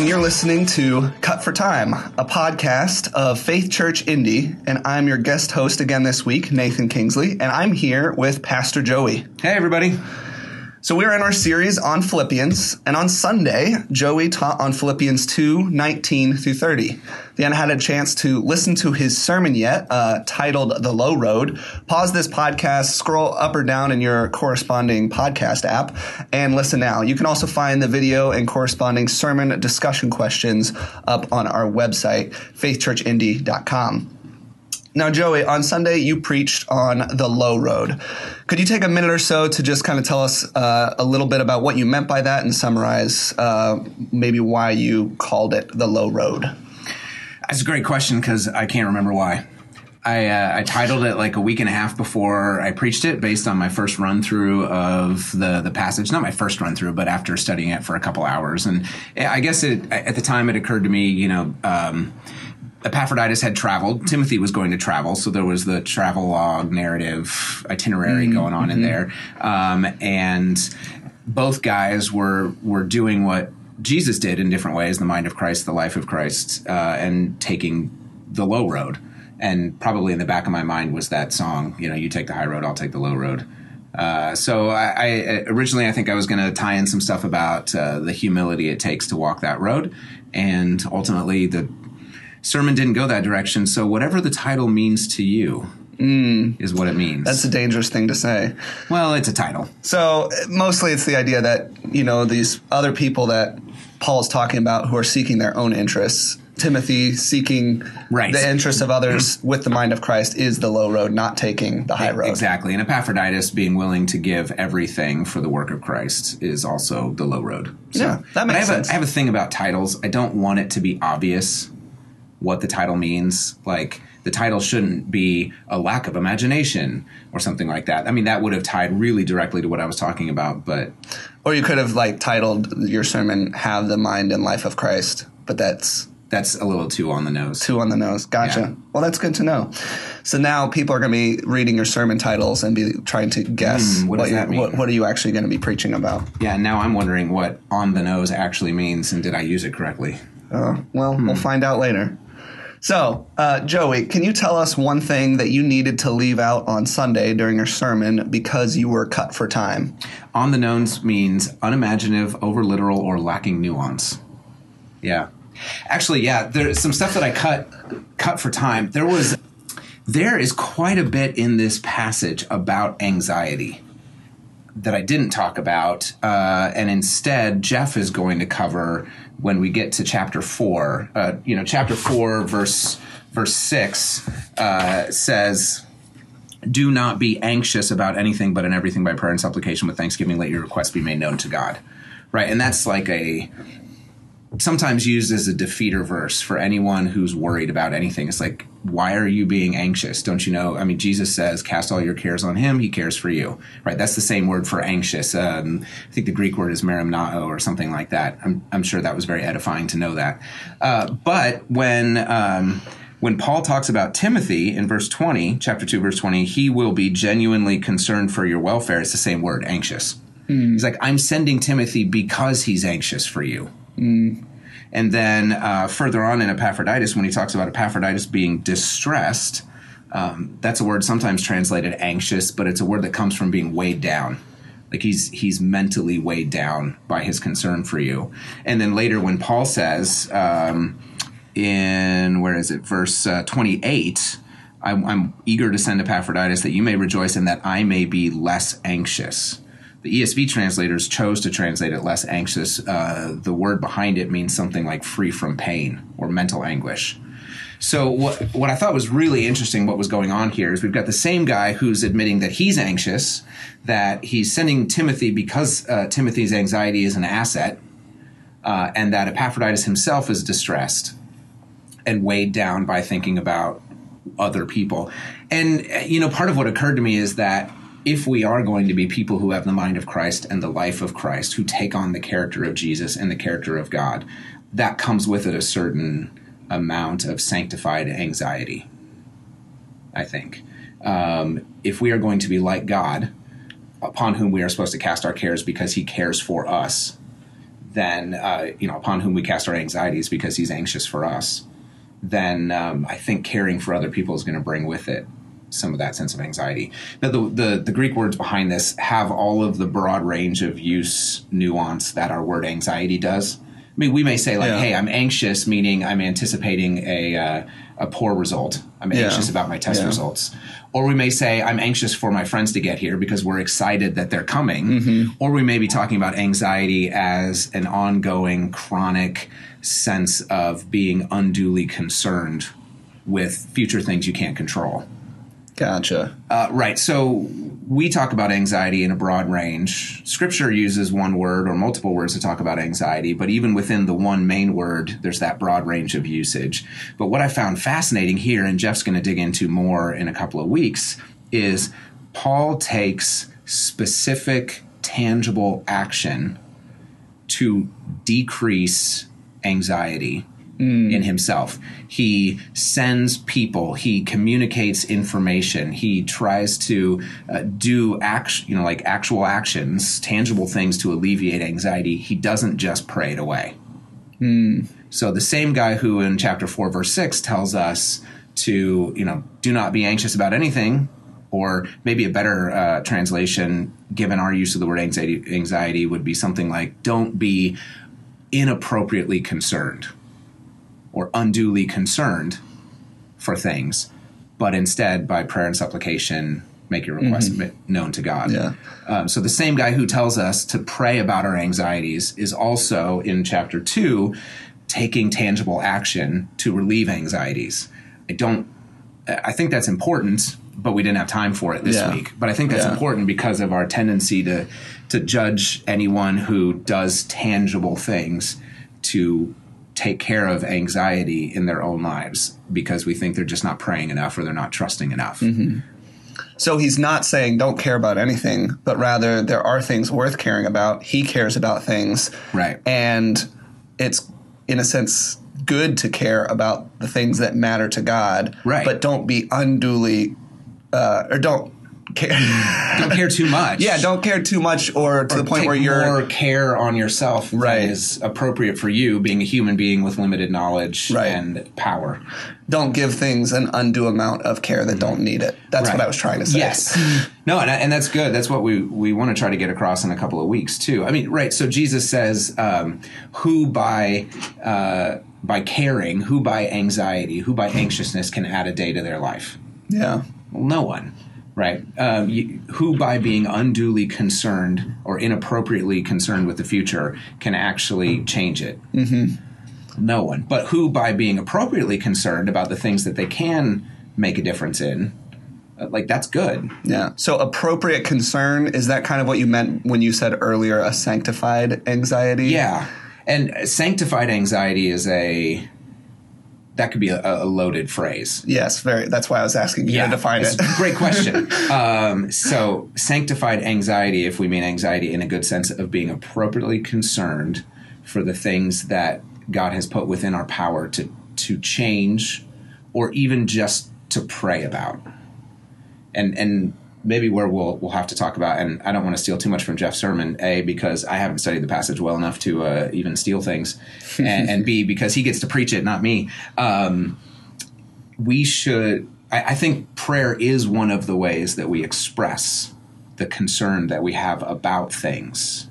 everyone. You're listening to Cut for Time, a podcast of Faith Church Indy, and I'm your guest host again this week, Nathan Kingsley, and I'm here with Pastor Joey. Hey, everybody. So we're in our series on Philippians, and on Sunday, Joey taught on Philippians 2, 19 through 30. If you haven't had a chance to listen to his sermon yet, uh, titled The Low Road, pause this podcast, scroll up or down in your corresponding podcast app, and listen now. You can also find the video and corresponding sermon discussion questions up on our website, faithchurchindy.com. Now, Joey, on Sunday you preached on the low road. Could you take a minute or so to just kind of tell us uh, a little bit about what you meant by that and summarize uh, maybe why you called it the low road? That's a great question because I can't remember why. I, uh, I titled it like a week and a half before I preached it, based on my first run through of the the passage. Not my first run through, but after studying it for a couple hours. And I guess it at the time it occurred to me, you know. Um, Epaphroditus had traveled. Timothy was going to travel, so there was the travel log narrative itinerary mm-hmm. going on mm-hmm. in there, um, and both guys were were doing what Jesus did in different ways: the mind of Christ, the life of Christ, uh, and taking the low road. And probably in the back of my mind was that song, you know, you take the high road, I'll take the low road. Uh, so I, I, originally I think I was going to tie in some stuff about uh, the humility it takes to walk that road, and ultimately the sermon didn't go that direction. So whatever the title means to you, Mm. is what it means. That's a dangerous thing to say. Well, it's a title. So mostly it's the idea that, you know, these other people that Paul's talking about who are seeking their own interests. Timothy seeking right. the interests of others with the mind of Christ is the low road, not taking the high road. Exactly. And Epaphroditus being willing to give everything for the work of Christ is also the low road. So, yeah, that makes I sense. A, I have a thing about titles. I don't want it to be obvious what the title means. Like the title shouldn't be a lack of imagination or something like that. I mean, that would have tied really directly to what I was talking about, but or you could have like titled your sermon "Have the Mind and Life of Christ," but that's that's a little too on the nose. Too on the nose. Gotcha. Yeah. Well, that's good to know. So now people are going to be reading your sermon titles and be trying to guess mm, what, what, what, what, are you actually going to be preaching about. Yeah. Now I'm wondering what on the nose actually means, and did I use it correctly? Uh, well, hmm. we'll find out later. So, uh, Joey, can you tell us one thing that you needed to leave out on Sunday during your sermon because you were cut for time? On the nose means unimaginative, over literal, or lacking nuance. Yeah. Actually, yeah, there's some stuff that I cut cut for time. There was there is quite a bit in this passage about anxiety that I didn't talk about, uh, and instead Jeff is going to cover when we get to chapter four. Uh, you know, chapter four, verse verse six uh, says, "Do not be anxious about anything, but in everything by prayer and supplication with thanksgiving, let your requests be made known to God." Right, and that's like a sometimes used as a defeater verse for anyone who's worried about anything. It's like, why are you being anxious? Don't you know? I mean, Jesus says, cast all your cares on him. He cares for you, right? That's the same word for anxious. Um, I think the Greek word is merimnao or something like that. I'm, I'm sure that was very edifying to know that. Uh, but when, um, when Paul talks about Timothy in verse 20, chapter 2, verse 20, he will be genuinely concerned for your welfare. It's the same word, anxious. Mm. He's like, I'm sending Timothy because he's anxious for you. Mm. And then uh, further on in Epaphroditus, when he talks about Epaphroditus being distressed, um, that's a word sometimes translated anxious, but it's a word that comes from being weighed down. Like he's he's mentally weighed down by his concern for you. And then later, when Paul says um, in where is it, verse uh, twenty eight. I'm, I'm eager to send Epaphroditus that you may rejoice and that I may be less anxious the ESV translators chose to translate it less anxious. Uh, the word behind it means something like free from pain or mental anguish. So what what I thought was really interesting, what was going on here, is we've got the same guy who's admitting that he's anxious, that he's sending Timothy because uh, Timothy's anxiety is an asset, uh, and that Epaphroditus himself is distressed and weighed down by thinking about other people. And you know, part of what occurred to me is that if we are going to be people who have the mind of Christ and the life of Christ, who take on the character of Jesus and the character of God, that comes with it a certain amount of sanctified anxiety. I think. Um, if we are going to be like God, upon whom we are supposed to cast our cares because he cares for us, then uh, you know upon whom we cast our anxieties because he's anxious for us, then um, I think caring for other people is going to bring with it some of that sense of anxiety. Now, the, the, the Greek words behind this have all of the broad range of use nuance that our word anxiety does. I mean, we may say like, Yeah. "Hey, I'm anxious," meaning I'm anticipating a uh, a poor result. I'm Yeah. anxious about my test Yeah. results. Or we may say, "I'm anxious for my friends to get here because we're excited that they're coming." Mm-hmm. Or we may be talking about anxiety as an ongoing, chronic sense of being unduly concerned with future things you can't control. Gotcha. Uh, right. So we talk about anxiety in a broad range. Scripture uses one word or multiple words to talk about anxiety, but even within the one main word, there's that broad range of usage. But what I found fascinating here, and Jeff's going to dig into more in a couple of weeks, is Paul takes specific, tangible action to decrease anxiety in himself. He sends people, he communicates information, he tries to uh, do act, you know, like actual actions, tangible things to alleviate anxiety. He doesn't just pray it away. So the same guy who in chapter 4 verse 6 tells us to, you know, do not be anxious about anything or maybe a better uh, translation given our use of the word anxiety anxiety would be something like don't be inappropriately concerned or unduly concerned for things, but instead by prayer and supplication make your request ma- known to God. Yeah. Um, so the same guy who tells us to pray about our anxieties is also in chapter two taking tangible action to relieve anxieties. I don't. I think that's important, but we didn't have time for it this Yeah. week. But I think that's Yeah. important because of our tendency to to judge anyone who does tangible things to take care of anxiety in their own lives because we think they're just not praying enough or they're not trusting enough. So he's not saying don't care about anything, but rather there are things worth caring about. He cares about things. Right. And it's, in a sense, good to care about the things that matter to God. Right. But don't be unduly, uh, or don't care. Don't care too much. yeah, don't care too much or to the point where you're. more care on yourself Right. is appropriate for you, being a human being with limited knowledge Right. and power. don't give things an undue amount of care that don't need it. That's what I was trying to say. Yes. no, and, and that's good. That's what we, we want to try to get across in a couple of weeks too. I mean, right. So Jesus says, um, who by uh, by caring, who by anxiety, who by anxiousness can add a day to their life? Yeah. Well, no one, right? Um, you, who, by being unduly concerned or inappropriately concerned with the future, can actually change it? Mm-hmm. No one. But who, by being appropriately concerned about the things that they can make a difference in, uh, like that's good. Yeah. So appropriate concern is that kind of what you meant when you said earlier a sanctified anxiety? Yeah. And sanctified anxiety is a that could be a, a loaded phrase. Yes, very. That's why I was asking you to define it. Great question. um, so, sanctified anxiety, if we mean anxiety in a good sense of being appropriately concerned for the things that God has put within our power to to change, or even just to pray about, and and maybe where we'll we'll have to talk about. And I don't want to steal too much from Jeff's sermon. A because I haven't studied the passage well enough to uh, even steal things, and, and B because he gets to preach it, not me. Um, we should I, I think prayer is one of the ways that we express the concern that we have about things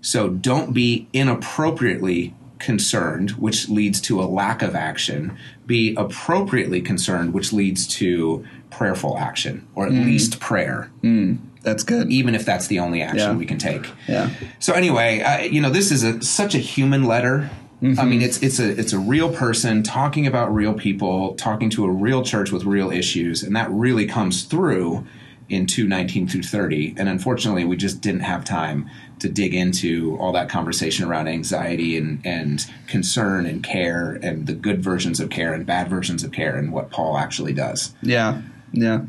so don't be inappropriately concerned which leads to a lack of action be appropriately concerned which leads to prayerful action or at hmm. least prayer hmm. That's good. even if that's the only action Yeah. we can take Yeah. so anyway, uh, you know, this is a, such a human letter. I mm-hmm. mean, it's it's a it's a real person talking about real people, talking to a real church with real issues, and that really comes through in two nineteen through thirty. And unfortunately, we just didn't have time to dig into all that conversation around anxiety and and concern and care and the good versions of care and bad versions of care and what Paul actually does. Yeah. Yeah.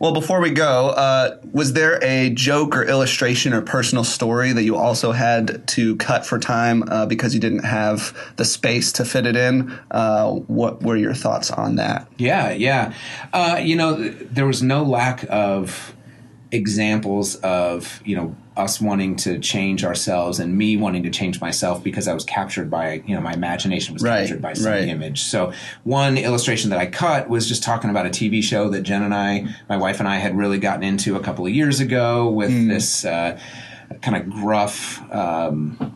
Well, before we go, uh, was there a joke or illustration or personal story that you also had to cut for time uh, because you didn't have the space to fit it in? Uh, what were your thoughts on that? Yeah, yeah. Uh, you know, there was no lack of examples of you know us wanting to change ourselves and me wanting to change myself because I was captured by you know my imagination was Right, captured by some right. image. So one illustration that I cut was just talking about a TV show that Jen and I, my wife and I, had really gotten into a couple of years ago with this uh, kind of gruff. Um,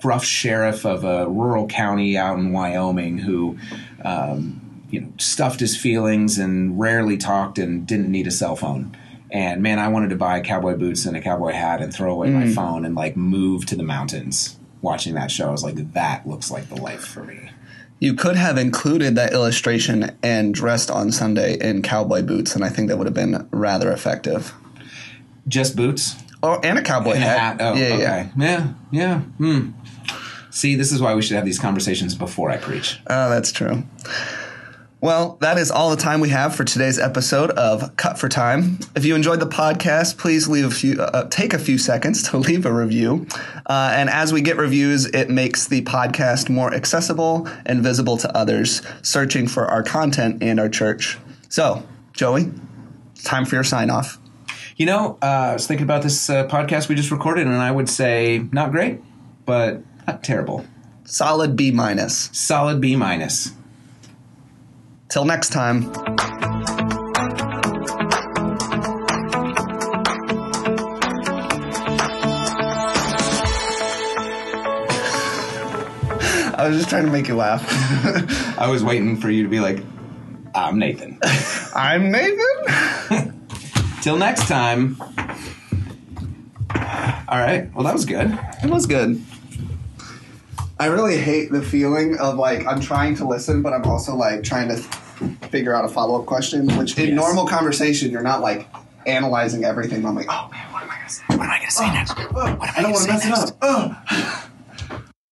gruff sheriff of a rural county out in Wyoming who, um, you know, stuffed his feelings and rarely talked and didn't need a cell phone. And man, I wanted to buy cowboy boots and a cowboy hat and throw away my phone and like move to the mountains. Watching that show, I was like, that looks like the life for me. You could have included that illustration and dressed on Sunday in cowboy boots, and I think that would have been rather effective. Just boots Oh, and a cowboy and a hat. hat. Oh, yeah, okay. yeah. Yeah, yeah. Hmm. See, this is why we should have these conversations before I preach. Oh, that's true. Well, that is all the time we have for today's episode of Cut for Time. If you enjoyed the podcast, please leave a few, uh, take a few seconds to leave a review. Uh, and as we get reviews, it makes the podcast more accessible and visible to others searching for our content and our church. So, Joey, time for your sign off. You know, uh, I was thinking about this uh, podcast we just recorded, and I would say not great, but not terrible. Solid B minus. Solid B minus. Till next time. I was just trying to make you laugh. I was waiting for you to be like, I'm Nathan. I'm Nathan. Till next time. All right. Well, that was good. It was good. I really hate the feeling of like I'm trying to listen, but I'm also like trying to figure out a follow up question. Which in Yes. normal conversation, you're not like analyzing everything. I'm like, oh man, what am I gonna say? What am I gonna say oh, next? Oh, what am I don't want to mess it up. Oh. Ugh.